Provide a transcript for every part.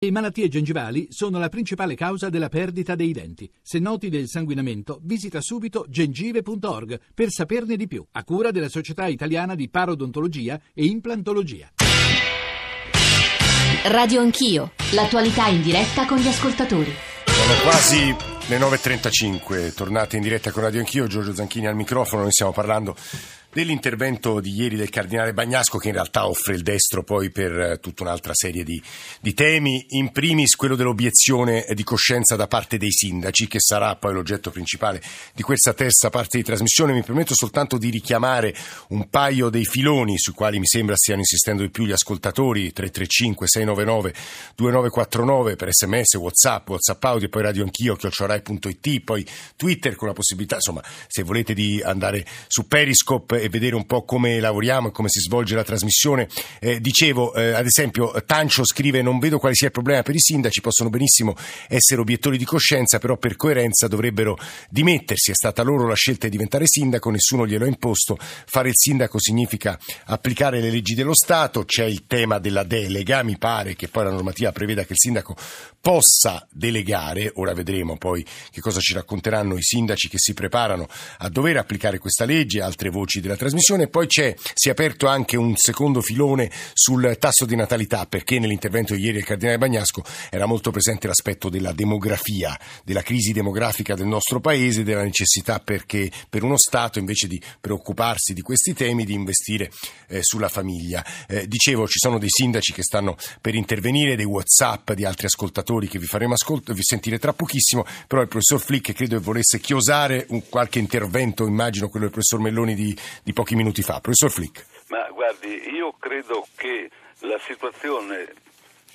Le malattie gengivali sono la principale causa della perdita dei denti. Se noti del sanguinamento, visita subito gengive.org per saperne di più, a cura della Società Italiana di Parodontologia e Implantologia. Radio Anch'io, l'attualità in diretta con gli ascoltatori. Sono quasi le 9.35, tornate in diretta con Radio Anch'io, Giorgio Zanchini al microfono, noi stiamo parlando dell'intervento di ieri del cardinale Bagnasco che in realtà offre il destro poi per eh, tutta un'altra serie di, di, temi, in primis quello dell'obiezione di coscienza da parte dei sindaci che sarà poi l'oggetto principale di questa terza parte di trasmissione. Mi permetto soltanto di richiamare un paio dei filoni sui quali mi sembra stiano insistendo di più gli ascoltatori 335 699 2949 per sms, whatsapp, whatsapp audio poi radio anch'io chiocciorai.it poi Twitter con la possibilità insomma se volete di andare su Periscope vedere un po' come lavoriamo e come si svolge la trasmissione. Eh, dicevo, eh, ad esempio, Tancio scrive: Non vedo quale sia il problema per i sindaci, possono benissimo essere obiettori di coscienza, però per coerenza dovrebbero dimettersi. È stata loro la scelta di diventare sindaco, nessuno glielo ha imposto. Fare il sindaco significa applicare le leggi dello Stato. C'è il tema della delega, mi pare che poi la normativa preveda che il sindaco possa delegare. Ora vedremo poi che cosa ci racconteranno i sindaci che si preparano a dover applicare questa legge, altre voci della trasmissione. Poi c'è, si è aperto anche un secondo filone sul tasso di natalità, perché nell'intervento di ieri del Cardinale Bagnasco era molto presente l'aspetto della demografia, della crisi demografica del nostro Paese, della necessità perché, per uno Stato, invece di preoccuparsi di questi temi, di investire eh, sulla famiglia. Eh, dicevo, ci sono dei sindaci che stanno per intervenire, dei WhatsApp di altri ascoltatori che vi faremo ascolt- vi sentire tra pochissimo, però il professor Flick credo che volesse chiosare un, qualche intervento, immagino quello del professor Melloni di, di pochi minuti fa. Professor Flick. Ma guardi, io credo che la situazione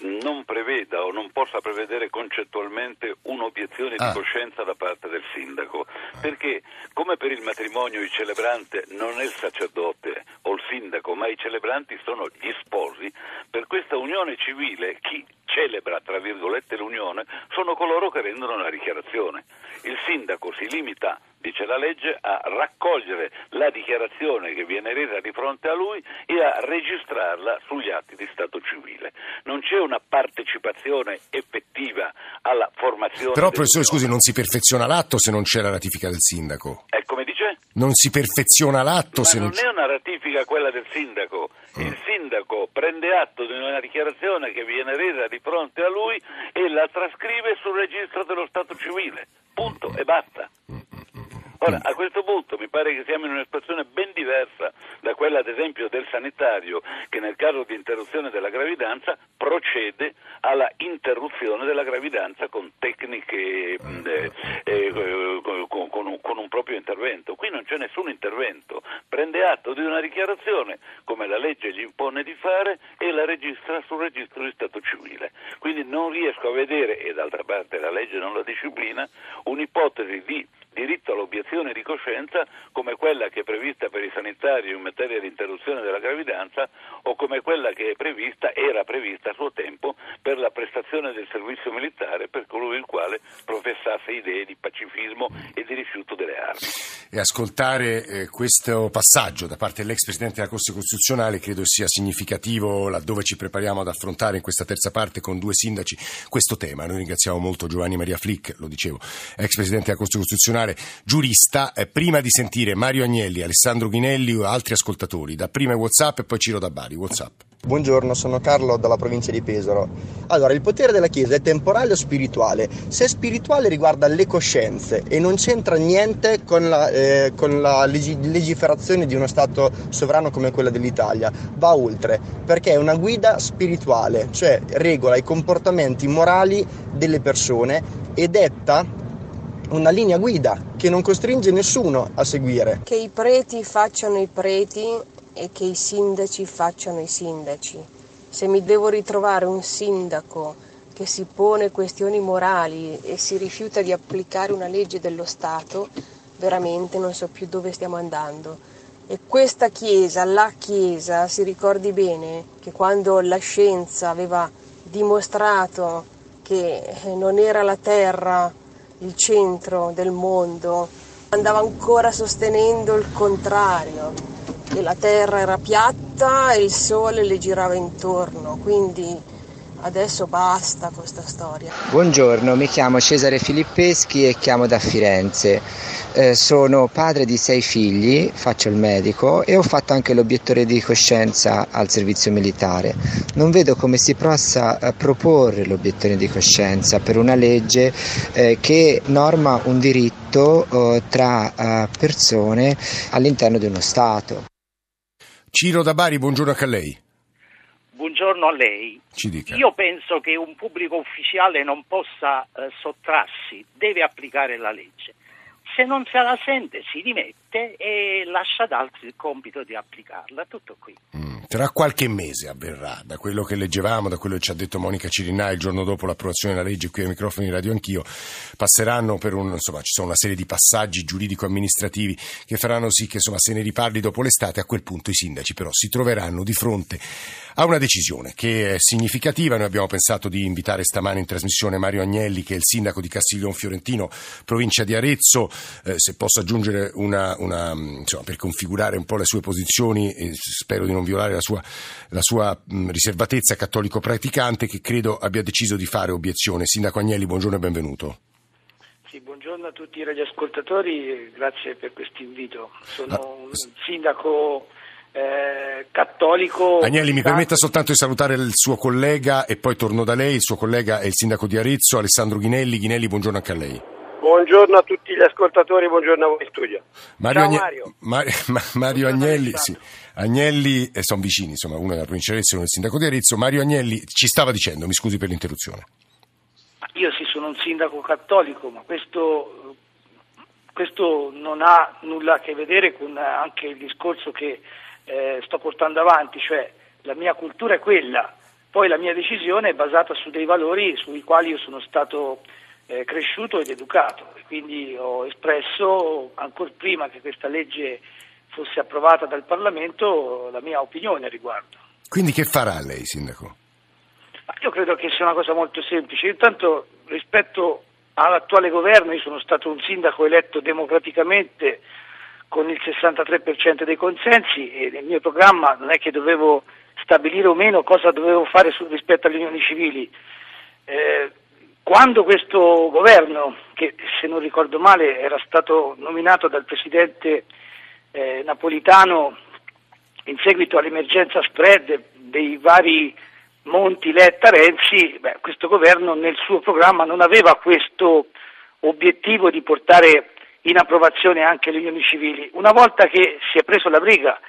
non preveda o non possa prevedere concettualmente un'obiezione ah. di coscienza da parte del sindaco, perché come per il matrimonio il celebrante non è il sacerdote o il sindaco, ma i celebranti sono gli sposi, per questa unione civile chi celebra tra virgolette l'unione sono coloro che rendono la dichiarazione. Il sindaco si limita dice la legge, a raccogliere la dichiarazione che viene resa di fronte a lui e a registrarla sugli atti di Stato civile. Non c'è una partecipazione effettiva alla formazione. Però, professore, scusi, non si perfeziona l'atto se non c'è la ratifica del sindaco. E come dice? Non si perfeziona l'atto Ma se non non c'è. è una ratifica quella del sindaco. Il mm. sindaco prende atto di una dichiarazione che viene resa di fronte a lui e la trascrive sul registro dello Stato civile. Punto e basta. Ora, a questo punto mi pare che siamo in una situazione ben diversa da quella, ad esempio, del sanitario che nel caso di interruzione della gravidanza procede alla interruzione della gravidanza con tecniche, eh, eh, con, con, un, con un proprio intervento. Qui non c'è nessun intervento, prende atto di una dichiarazione come la legge gli impone di fare e la registra sul registro di Stato civile. Quindi non riesco a vedere, e d'altra parte la legge non la disciplina, un'ipotesi di diritto all'obiezione di coscienza come quella che è prevista per i sanitari in materia di interruzione della gravidanza o come quella che è prevista, era prevista a suo tempo per la prestazione del servizio militare per colui il quale professasse idee di pacifismo e di rifiuto delle armi. E ascoltare eh, questo passaggio da parte dell'ex Presidente della Corte Costituzionale credo sia significativo laddove ci prepariamo ad affrontare in questa terza parte con due sindaci questo tema. Noi ringraziamo molto Giovanni Maria Flick, lo dicevo, ex Presidente della Corte Costituzionale particolare giurista, eh, prima di sentire Mario Agnelli, Alessandro Ghinelli o altri ascoltatori, da prima Whatsapp e poi Ciro da Bari. Whatsapp. Buongiorno, sono Carlo dalla provincia di Pesaro. Allora, il potere della Chiesa è temporale o spirituale? Se è spirituale riguarda le coscienze e non c'entra niente con la, eh, con la leg- legiferazione di uno Stato sovrano come quella dell'Italia, va oltre, perché è una guida spirituale, cioè regola i comportamenti morali delle persone e detta una linea guida che non costringe nessuno a seguire. Che i preti facciano i preti e che i sindaci facciano i sindaci. Se mi devo ritrovare un sindaco che si pone questioni morali e si rifiuta di applicare una legge dello Stato, veramente non so più dove stiamo andando. E questa Chiesa, la Chiesa, si ricordi bene che quando la scienza aveva dimostrato che non era la Terra il centro del mondo, andava ancora sostenendo il contrario, che la terra era piatta e il sole le girava intorno, quindi Adesso basta con questa storia. Buongiorno, mi chiamo Cesare Filippeschi e chiamo da Firenze. Eh, sono padre di sei figli, faccio il medico e ho fatto anche l'obiettore di coscienza al servizio militare. Non vedo come si possa eh, proporre l'obiettore di coscienza per una legge eh, che norma un diritto eh, tra eh, persone all'interno di uno Stato. Ciro da Bari, buongiorno anche a lei. Buongiorno a lei. Io penso che un pubblico ufficiale non possa eh, sottrarsi, deve applicare la legge. Se non se la sente si dimette e lascia ad altri il compito di applicarla. Tutto qui. Mm, Tra qualche mese avverrà, da quello che leggevamo, da quello che ci ha detto Monica Cirinà il giorno dopo l'approvazione della legge qui ai microfoni di Radio Anch'io, passeranno per un, insomma, ci sono una serie di passaggi giuridico-amministrativi che faranno sì che insomma, se ne riparli dopo l'estate, a quel punto i sindaci però si troveranno di fronte a una decisione che è significativa. Noi abbiamo pensato di invitare stamane in trasmissione Mario Agnelli, che è il sindaco di Castiglion Fiorentino, provincia di Arezzo. Eh, se posso aggiungere una, una, insomma, per configurare un po' le sue posizioni, eh, spero di non violare la sua, la sua mh, riservatezza cattolico praticante, che credo abbia deciso di fare obiezione. Sindaco Agnelli, buongiorno e benvenuto. Sì, buongiorno a tutti i radioascoltatori e grazie per questo invito. Sono Ah, un sindaco eh, cattolico. Agnelli, mi permetta soltanto di salutare il suo collega e poi torno da lei. Il suo collega è il sindaco di Arezzo, Alessandro Ghinelli. Ghinelli, buongiorno anche a lei. Buongiorno a tutti gli ascoltatori, buongiorno a voi in studio. Mario, Ciao Agne- Mario. Ma- ma- Mario Buongiorno, Agnelli, sì. Agnelli eh, sono vicini, insomma, uno è della provincia di Arezzo e uno è il sindaco di Arezzo. Mario Agnelli ci stava dicendo, mi scusi per l'interruzione. Io sì sono un sindaco cattolico, ma questo, questo non ha nulla a che vedere con anche il discorso che eh, sto portando avanti, cioè la mia cultura è quella, poi la mia decisione è basata su dei valori sui quali io sono stato eh, cresciuto ed educato e quindi ho espresso ancora prima che questa legge fosse approvata dal Parlamento la mia opinione al riguardo. Quindi che farà lei, sindaco? Ma io credo che sia una cosa molto semplice. Intanto rispetto all'attuale governo io sono stato un sindaco eletto democraticamente con il 63% dei consensi e nel mio programma non è che dovevo stabilire o meno cosa dovevo fare su- rispetto alle unioni civili. Eh, quando questo governo, che se non ricordo male era stato nominato dal presidente eh, napolitano in seguito all'emergenza spread dei vari Monti, Letta, Renzi, beh, questo governo nel suo programma non aveva questo obiettivo di portare in approvazione anche le unioni civili. Una volta che si è preso la briga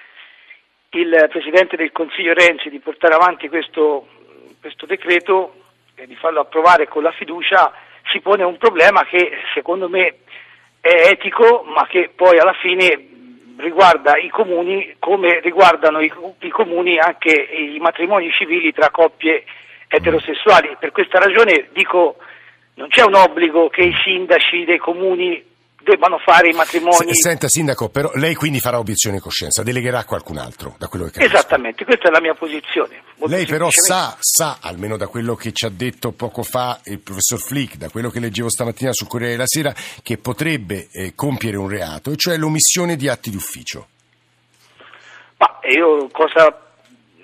il Presidente del Consiglio Renzi di portare avanti questo, questo decreto e di farlo approvare con la fiducia, si pone un problema che secondo me è etico, ma che poi alla fine riguarda i comuni come riguardano i, i comuni anche i matrimoni civili tra coppie eterosessuali. Per questa ragione dico non c'è un obbligo che i sindaci dei comuni debbano fare i matrimoni. Se- Senta, sindaco, però lei quindi farà obiezione di coscienza, delegherà a qualcun altro, da quello che capisco. Esattamente, questa è la mia posizione. Lei però sa, sa, almeno da quello che ci ha detto poco fa il professor Flick, da quello che leggevo stamattina sul Corriere della Sera, che potrebbe eh, compiere un reato, e cioè l'omissione di atti d'ufficio. Ma io cosa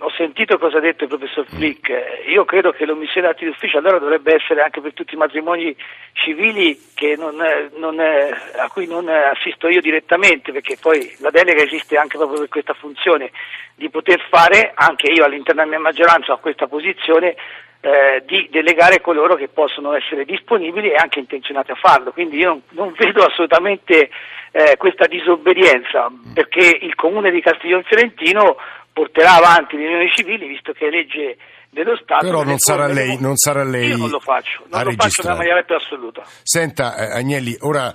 ho sentito cosa ha detto il professor Mm. Flick, io credo che l'omissione atti d'ufficio allora dovrebbe essere anche per tutti i matrimoni civili che non, non, a cui non assisto io direttamente, perché poi la delega esiste anche proprio per questa funzione, di poter fare, anche io all'interno della mia maggioranza ho questa posizione, eh, di delegare coloro che possono essere disponibili e anche intenzionati a farlo. Quindi io non, non vedo assolutamente eh, questa disobbedienza, perché il comune di Castiglione Fiorentino porterà avanti le unioni civili, visto che è legge dello Stato. Però non sarà lei, non sarà lei Io non lo faccio, non lo faccio nella maniera più assoluta. Senta, eh, Agnelli, ora,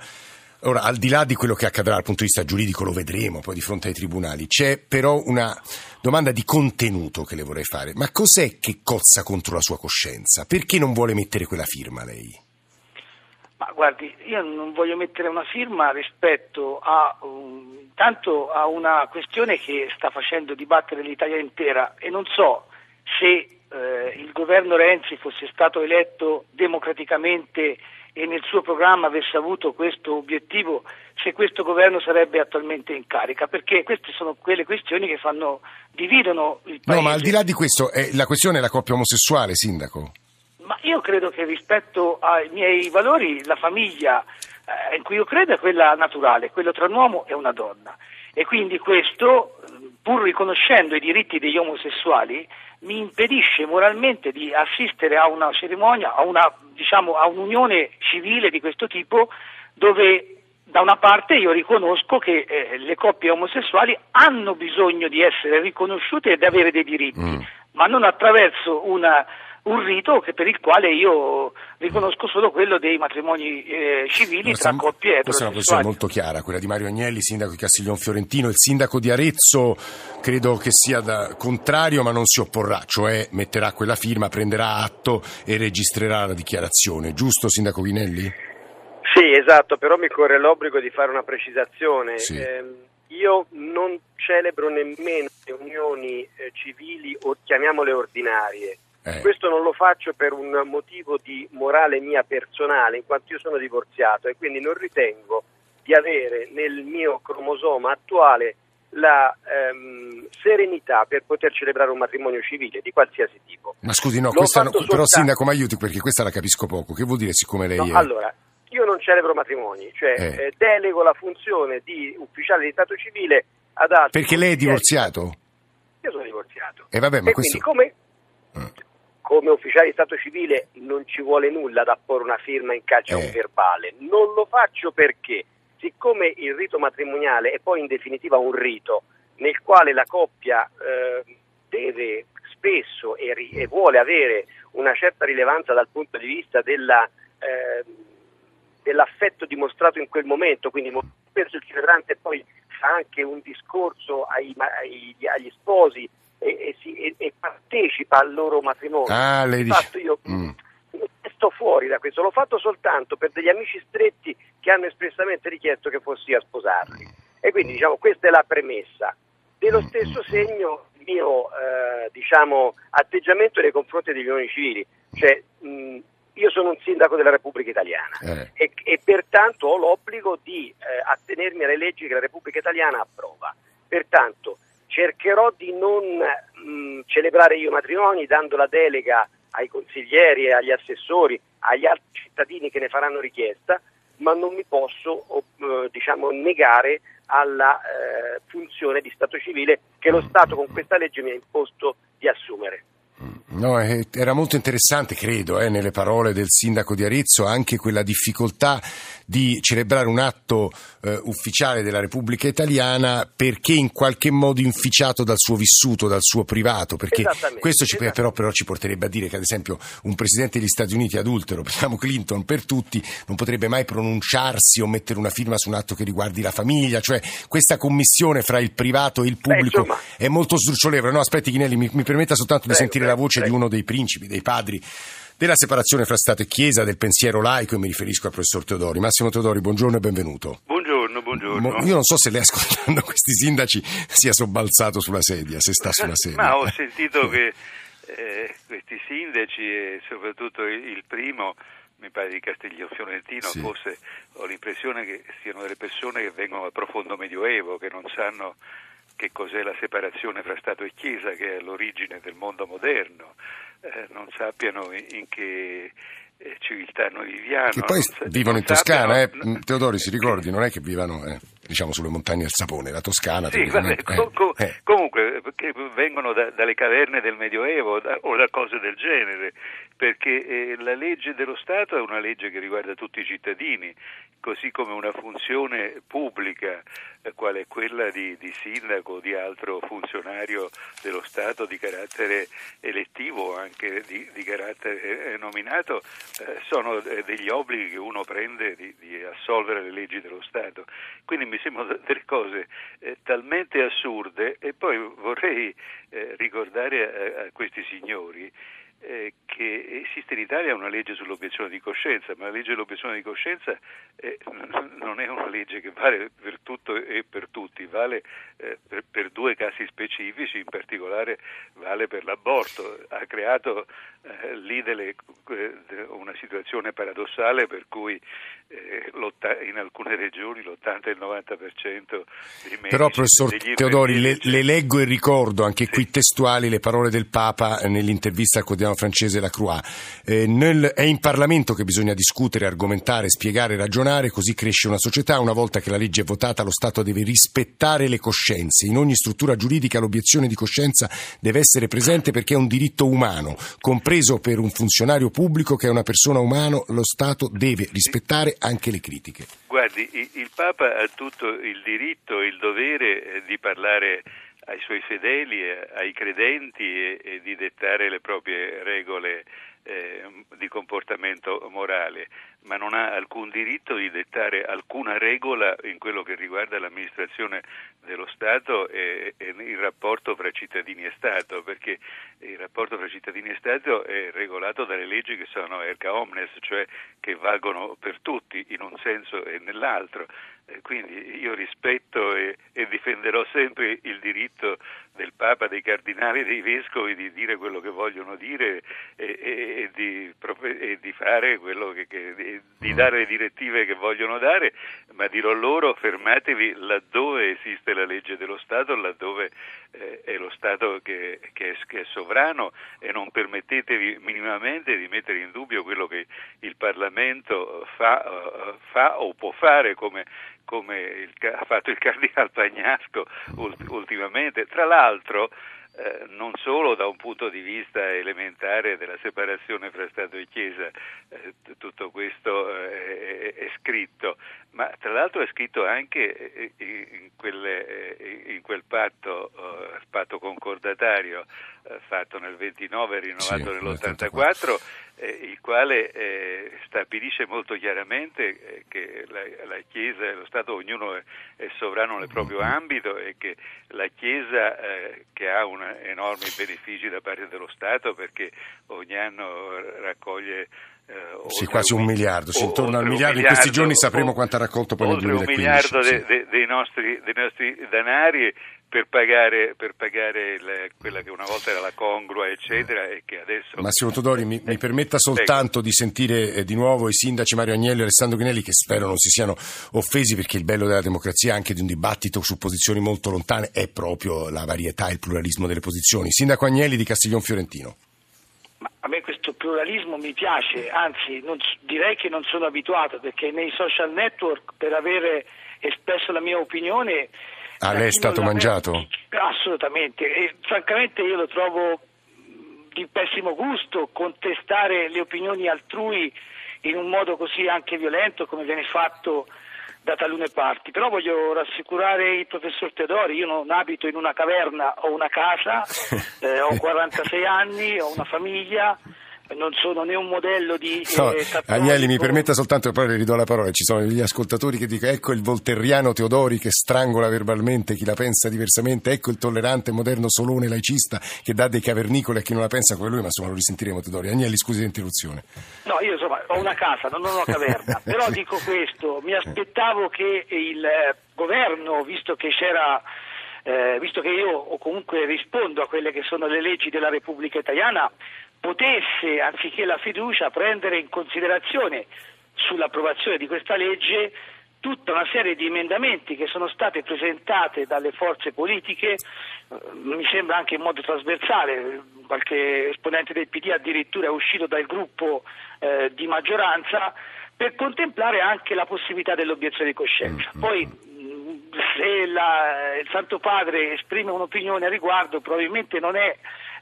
ora, al di là di quello che accadrà dal punto di vista giuridico, lo vedremo poi di fronte ai tribunali, c'è però una domanda di contenuto che le vorrei fare. Ma cos'è che cozza contro la sua coscienza? Perché non vuole mettere quella firma lei? Ma guardi, io non voglio mettere una firma rispetto a um, intanto a una questione che sta facendo dibattere l'Italia intera e non so se eh, il governo Renzi fosse stato eletto democraticamente e nel suo programma avesse avuto questo obiettivo, se questo governo sarebbe attualmente in carica, perché queste sono quelle questioni che fanno, dividono il paese. No, ma al di là di questo, eh, la questione è la coppia omosessuale, Sindaco. Ma io credo che rispetto ai miei valori la famiglia eh, in cui io credo è quella naturale, quello tra un uomo e una donna. E quindi questo, pur riconoscendo i diritti degli omosessuali, mi impedisce moralmente di assistere a una cerimonia, a, una, diciamo, a un'unione civile di questo tipo dove da una parte io riconosco che eh, le coppie omosessuali hanno bisogno di essere riconosciute e di avere dei diritti, mm. ma non attraverso una un rito per il quale io riconosco solo quello dei matrimoni eh, civili questa, tra coppie Questa è una posizione molto chiara, quella di Mario Agnelli, sindaco di Castiglion Fiorentino. Il sindaco di Arezzo credo che sia contrario ma non si opporrà, cioè metterà quella firma, prenderà atto e registrerà la dichiarazione. Giusto, sindaco Ghinelli? Sì, esatto, però mi corre l'obbligo di fare una precisazione. Sì. Eh, io non celebro nemmeno le unioni eh, civili o chiamiamole ordinarie Eh. Questo non lo faccio per un motivo di morale mia personale, in quanto io sono divorziato e quindi non ritengo di avere nel mio cromosoma attuale la ehm, serenità per poter celebrare un matrimonio civile di qualsiasi tipo. Ma scusi, no, no- fatto però soltanto- sindaco mi aiuti perché questa la capisco poco. Che vuol dire siccome lei No, è... allora, io non celebro matrimoni, cioè Eh. eh, delego la funzione di ufficiale di Stato civile ad altri. Perché lei è divorziato? Io sono divorziato. E vabbè, ma e questo... quindi come, Eh. Come ufficiale di Stato civile non ci vuole nulla da porre una firma in calcio a Eh. un verbale. Non lo faccio perché, siccome il rito matrimoniale è poi in definitiva un rito nel quale la coppia eh, deve spesso e, ri- e vuole avere una certa rilevanza dal punto di vista della, eh, dell'affetto dimostrato in quel momento, quindi molto spesso il celebrante poi fa anche un discorso ai ai- agli sposi e, e si- e- e partecipa al loro matrimonio. Ah, lei Di dice... fatto io Mm. sto fuori da questo, l'ho fatto soltanto per degli amici stretti che hanno espressamente richiesto che fossi a sposarli. E quindi diciamo questa è la premessa. Dello stesso segno il mio eh, diciamo, atteggiamento nei confronti degli unioni civili, cioè mh, io sono un sindaco della Repubblica Italiana Eh. e, e pertanto ho l'obbligo di eh, attenermi alle leggi che la Repubblica Italiana approva. Pertanto cercherò di non mh, celebrare io matrimoni dando la delega ai consiglieri e agli assessori, agli altri cittadini che ne faranno richiesta, ma non mi posso eh, diciamo, negare alla eh, funzione di Stato civile che lo Stato con questa legge mi ha imposto di assumere. No, eh, era molto interessante, credo, eh, nelle parole del sindaco di Arezzo, anche quella difficoltà di celebrare un atto eh, ufficiale della Repubblica Italiana perché in qualche modo inficiato dal suo vissuto, dal suo privato, perché questo ci, esatto. però, però ci porterebbe a dire che ad esempio un presidente degli Stati Uniti adultero, prendiamo Clinton per tutti, non potrebbe mai pronunciarsi o mettere una firma su un atto che riguardi la famiglia, cioè questa commissione fra il privato e il pubblico insomma. è molto sdrucciolevole. No, aspetti Chinelli, mi, mi permetta soltanto di Prego, sentire prego, la voce prego. di uno dei principi, dei padri della separazione fra Stato e Chiesa, del pensiero laico, e mi riferisco al professor Teodori. Massimo Teodori, buongiorno e benvenuto. Buongiorno, buongiorno. Io non so se lei ascoltando questi sindaci sia sobbalzato sulla sedia, se sta sulla sedia. Ma ho sentito che eh, questi sindaci e soprattutto il, il primo, mi pare di Castiglio Fiorentino, Sì. forse ho l'impressione che siano delle persone che vengono dal profondo medioevo, che non sanno che cos'è la separazione fra Stato e Chiesa, che è l'origine del mondo moderno, eh, non sappiano in, che eh, civiltà noi viviamo. Che poi sa- vivono in Toscana, eh? sappiano- Teodori si ricordi, non è che vivano eh, diciamo sulle montagne del sapone, la Toscana. Sì, vabbè, teoricamente, co- co- eh, eh. comunque che vengono da- dalle caverne del Medioevo da- o da cose del genere, perché eh, la legge dello Stato è una legge che riguarda tutti i cittadini, così come una funzione pubblica, eh, quale è quella di, di sindaco o di altro funzionario dello Stato di carattere elettivo o anche di, di carattere eh, nominato, eh, sono eh, degli obblighi che uno prende di, di assolvere le leggi dello Stato. Quindi mi sembrano delle cose eh, talmente assurde e poi vorrei eh, ricordare a, a questi signori eh, che esiste in Italia una legge sull'obiezione di coscienza, ma la legge sull'obiezione di coscienza eh, non è una legge che vale per tutto e per tutti, vale eh, per, per due casi specifici, in particolare vale per l'aborto. Ha creato eh, lì delle, eh, una situazione paradossale per cui eh, in alcune regioni l'80 e il 90% dei medici Però professor Teodori le, le, leggo e ricordo anche sì. qui testuali le parole del Papa nell'intervista al quotidiano francese La Croix. Eh, nel, è in Parlamento che bisogna discutere, argomentare, spiegare, ragionare, così cresce una società. Una volta che la legge è votata lo Stato deve rispettare le coscienze. In ogni struttura giuridica l'obiezione di coscienza deve essere presente perché è un diritto umano, compreso per un funzionario pubblico che è una persona umana, lo Stato deve rispettare anche le critiche. Guardi, il Papa ha tutto il diritto e il dovere eh, di parlare ai suoi fedeli, eh, ai credenti e, e di dettare le proprie regole eh, di comportamento morale, ma non ha alcun diritto di dettare alcuna regola in quello che riguarda l'amministrazione dello Stato e, e, il rapporto fra cittadini e Stato, perché il rapporto fra cittadini e Stato è regolato dalle leggi che sono erga omnes, cioè che valgono per tutti in un senso e nell'altro. Quindi io rispetto e, e, difenderò sempre il diritto del Papa, dei cardinali, dei vescovi di dire quello che vogliono dire e, e, di, e di, fare quello che, che di dare le direttive che vogliono dare, ma dirò loro fermatevi laddove esiste la legge dello Stato, laddove eh, è lo Stato che, che, è, che, è, sovrano e non permettetevi minimamente di mettere in dubbio quello che il Parlamento fa, uh, fa o può fare come come il, ha fatto il Cardinal Pagnasco ultimamente. Tra l'altro, eh, non solo da un punto di vista elementare della separazione fra Stato e Chiesa, eh, tutto questo eh, è, è, scritto, ma tra l'altro è scritto anche eh, in, quelle, eh, in quel patto, patto concordatario fatto nel 29 e rinnovato sì, nell'84 eh, il quale eh, stabilisce molto chiaramente eh, che la, la, Chiesa e lo Stato ognuno è, è, sovrano nel proprio mm-hmm. ambito e che la Chiesa eh, che ha una, enormi benefici da parte dello Stato perché ogni anno raccoglie eh, sì, quasi un, miliardo, sì, intorno al miliardo. In questi giorni sapremo quanto ha raccolto poi nel 2015. un miliardo sì. de, de, dei, nostri, dei, nostri, denari per pagare, per pagare il, quella che una volta era la congrua, eccetera, e che adesso... Massimo Todori, mi, mi permetta soltanto di sentire eh, di nuovo i sindaci Mario Agnelli e Alessandro Ghinelli, che spero non si siano offesi, perché il bello della democrazia, anche di un dibattito su posizioni molto lontane, è proprio la varietà e il pluralismo delle posizioni. Sindaco Agnelli di Castiglion Fiorentino. Ma a me questo pluralismo mi piace, anzi non, direi che non sono abituato perché nei social network per avere espresso la mia opinione... Ah, lei è stato mangiato? Me, assolutamente, e francamente io lo trovo di pessimo gusto contestare le opinioni altrui in un modo così anche violento come viene fatto da talune parti, però voglio rassicurare il professor Teodori, io non abito in una caverna, ho una casa, eh, ho 46 anni, ho una famiglia, non sono né un modello di... No, eh, Agnelli mi permetta soltanto, poi le ridò la parola, ci sono degli ascoltatori che dicono ecco il volterriano Teodori che strangola verbalmente chi la pensa diversamente, ecco il tollerante moderno Solone laicista che dà dei cavernicoli a chi non la pensa come lui, ma insomma lo risentiremo Teodori. Agnelli scusi l'interruzione. No, io insomma ho una casa, non ho una caverna, però dico questo, mi aspettavo che il eh, governo, visto che c'era... Eh, visto che io comunque rispondo a quelle che sono le leggi della Repubblica Italiana, potesse, anziché la fiducia, prendere in considerazione sull'approvazione di questa legge tutta una serie di emendamenti che sono state presentate dalle forze politiche, eh, mi sembra anche in modo trasversale, qualche esponente del PD addirittura è uscito dal gruppo eh, di maggioranza, per contemplare anche la possibilità dell'obiezione di coscienza. Mm, mm, Poi mm. se la, il Santo Padre esprime un'opinione a riguardo probabilmente non è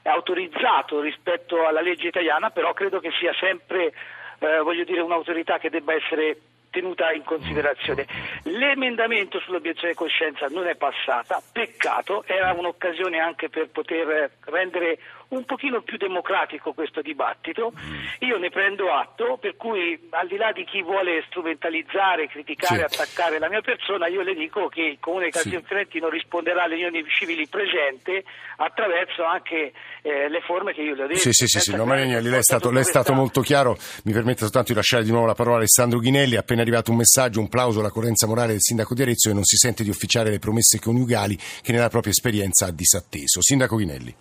autorizzato rispetto alla legge italiana, però credo che sia sempre eh, dire, un'autorità che debba essere tenuta in considerazione. L'emendamento sull'obiezione di coscienza non è passata, peccato, era un'occasione anche per poter rendere un pochino più democratico questo dibattito. Io ne prendo atto, per cui al di là di chi vuole strumentalizzare, criticare, sì. attaccare la mia persona, io le dico che il Comune di Castiglione sì. Risponderà alle unioni civili presente attraverso anche eh, le forme che io le ho detto. Sì, sì, sì, sì. No, Marignelli, lei è stato, lei è stato molto chiaro. Mi permette soltanto di lasciare di nuovo la parola a Alessandro Ghinelli. Appena arrivato un messaggio, un plauso alla coerenza morale del sindaco di Arezzo e non si sente di ufficiare le promesse coniugali che nella propria esperienza ha disatteso. Sindaco Ghinelli.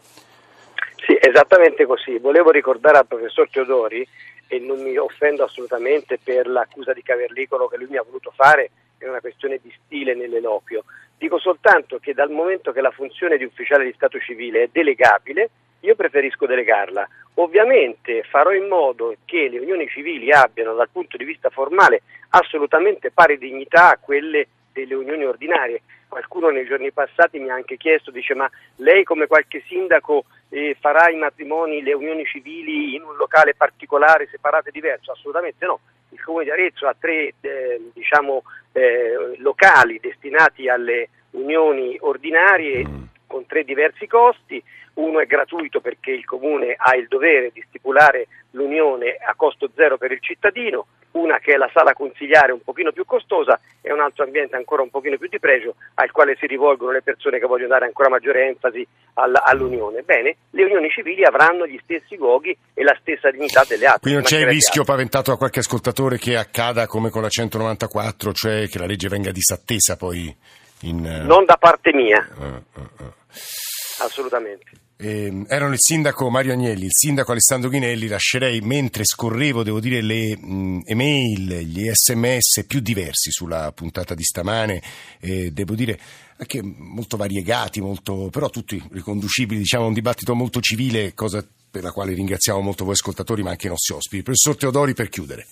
Esattamente così. Volevo ricordare al professor Teodori, e non mi offendo assolutamente per l'accusa di caverlicolo che lui mi ha voluto fare, è una questione di stile nell'eloquio. Dico soltanto che dal momento che la funzione di ufficiale di Stato civile è delegabile, io preferisco delegarla. Ovviamente farò in modo che le unioni civili abbiano dal punto di vista formale assolutamente pari dignità a quelle delle unioni ordinarie. Qualcuno nei giorni passati mi ha anche chiesto, dice ma lei come qualche sindaco eh, farà i matrimoni, le unioni civili in un locale particolare, separato e diverso? Assolutamente no. Il Comune di Arezzo ha tre eh, diciamo, eh, locali destinati alle unioni ordinarie con tre diversi costi, uno è gratuito perché il Comune ha il dovere di stipulare l'unione a costo zero per il cittadino, una che è la sala consigliare un pochino più costosa e un altro ambiente ancora un pochino più di pregio al quale si rivolgono le persone che vogliono dare ancora maggiore enfasi all'unione. Bene, le unioni civili avranno gli stessi luoghi e la stessa dignità delle altre. Quindi non c'è il rischio paventato da qualche ascoltatore che accada come con la 194, cioè che la legge venga disattesa poi in... Eh, non da parte mia. Uh, uh, uh. Assolutamente. Eh, erano il sindaco Mario Agnelli, il sindaco Alessandro Ghinelli, lascerei mentre scorrevo, devo dire, le mh, email, gli sms più diversi sulla puntata di stamane, eh, devo dire anche molto variegati, molto, però tutti riconducibili diciamo, a un dibattito molto civile, cosa per la quale ringraziamo molto voi ascoltatori ma anche i nostri ospiti. Professor Teodori per chiudere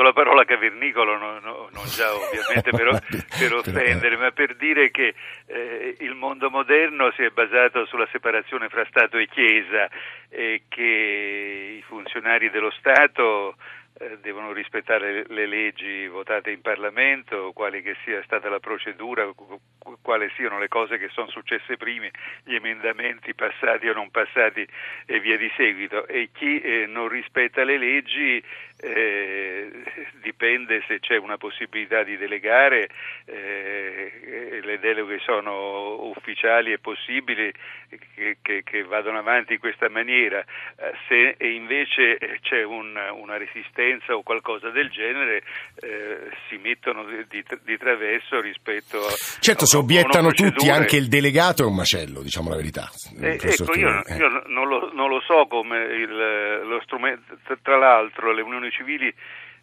usato la parola cavernicolo, no, no, non già ovviamente per, per, offendere, ma per dire che eh, il mondo moderno si è basato sulla separazione fra Stato e Chiesa e che i funzionari dello Stato devono rispettare le leggi votate in Parlamento, quale che sia stata la procedura, quali siano le cose che sono successe prima, gli emendamenti passati o non passati e via di seguito. E chi eh, non rispetta le leggi eh, dipende se c'è una possibilità di delegare, eh, le deleghe sono ufficiali e possibili che, che, che vadano avanti in questa maniera, eh, se invece c'è un, una resistenza o qualcosa del genere eh, si mettono di, di, di, traverso rispetto a... Certo, se obiettano tutti, anche il delegato è un macello, diciamo la verità. Eh, ecco, io, io non, lo, non, lo, so come il, lo strumento, tra l'altro le unioni civili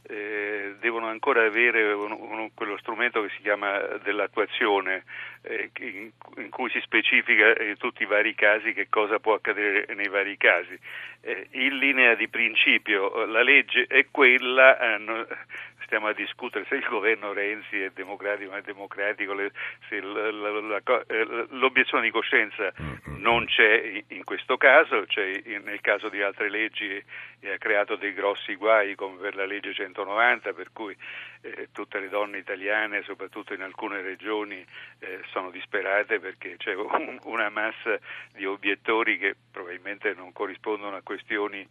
eh, devono ancora avere un, un, quello strumento che si chiama dell'attuazione, eh, in, in, cui si specifica in eh, tutti i vari casi che cosa può accadere nei vari casi. Eh, in linea di principio la legge è quella, eh, no, stiamo a discutere se il governo Renzi è democratico o non è democratico, le, se la, la, la, eh, l'obiezione di coscienza non c'è in questo caso, c'è nel caso di altre leggi e ha creato dei grossi guai come per la legge 190 per cui eh, tutte le donne italiane, soprattutto in alcune regioni, eh, sono disperate perché c'è un, una massa di obiettori che probabilmente non corrispondono a questioni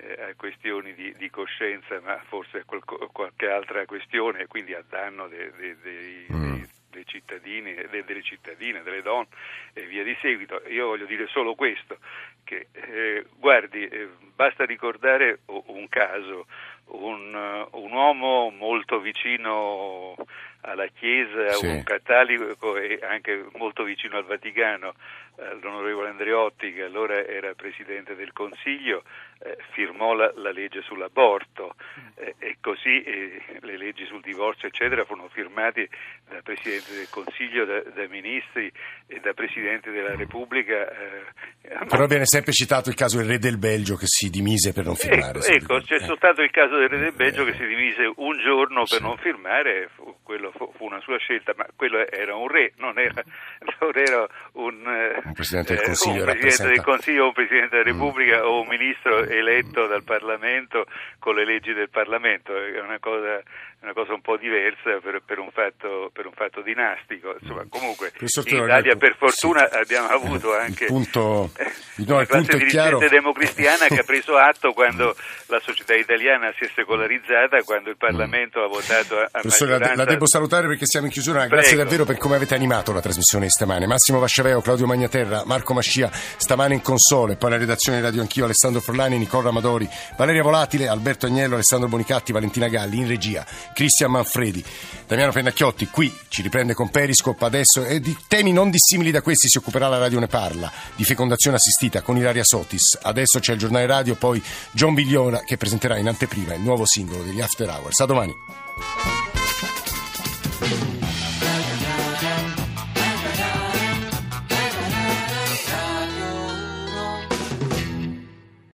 eh, a questioni di, di, coscienza, ma forse a qual, qualche altra questione, quindi a danno dei, dei, dei, mm. dei cittadini, de, delle cittadine, delle donne e via di seguito. Io voglio dire solo questo, che eh, guardi, eh, basta ricordare un caso, un, un, uomo molto vicino alla Chiesa, sì. un cattolico e anche molto vicino al Vaticano, eh, l'onorevole Andreotti, che allora era Presidente del Consiglio, eh, firmò la, la, legge sull'aborto eh, e così eh, le leggi sul divorzio eccetera furono firmate dal Presidente del Consiglio, da, da ministri e da Presidente della Repubblica. Eh, Però viene sempre citato il caso del Re del Belgio che si dimise per non ecco, firmare. Ecco, ecco c'è soltanto il caso del Re del Belgio che si dimise un giorno per sì. non firmare, fu, quello fu, fu, una sua scelta, ma quello era un re, non era, non era un, un, Presidente del Consiglio, un Presidente del Consiglio, un Presidente della mm. Repubblica mm. o un Ministro eletto dal Parlamento con le leggi del Parlamento, è una cosa, una cosa un po' diversa per, per, un fatto, per, un fatto, dinastico. Insomma, comunque in Italia per fortuna sì. abbiamo avuto anche il punto, no, una classe dirigente democristiana che ha preso atto quando la società italiana si è secolarizzata, quando il Parlamento mm. ha votato a, a. La, la devo salutare perché siamo in chiusura, grazie Prego. davvero per come avete animato la trasmissione di stamane. Massimo Vasciaveo, Claudio Magnaterra, Marco Mascia, stamane in console, poi la redazione di Radio Anch'io, Alessandro Forlani, Nicola Amadori, Valeria Volatile, Alberto Agnello, Alessandro Bonicatti, Valentina Galli, in regia Cristian Manfredi. Damiano Pennacchiotti qui ci riprende con Periscope adesso e di temi non dissimili da questi si occuperà la Radio Ne Parla, di fecondazione assistita con Ilaria Sotis. Adesso c'è il giornale radio, poi John Bigliona che presenterà in anteprima il nuovo singolo degli After Hours. A domani.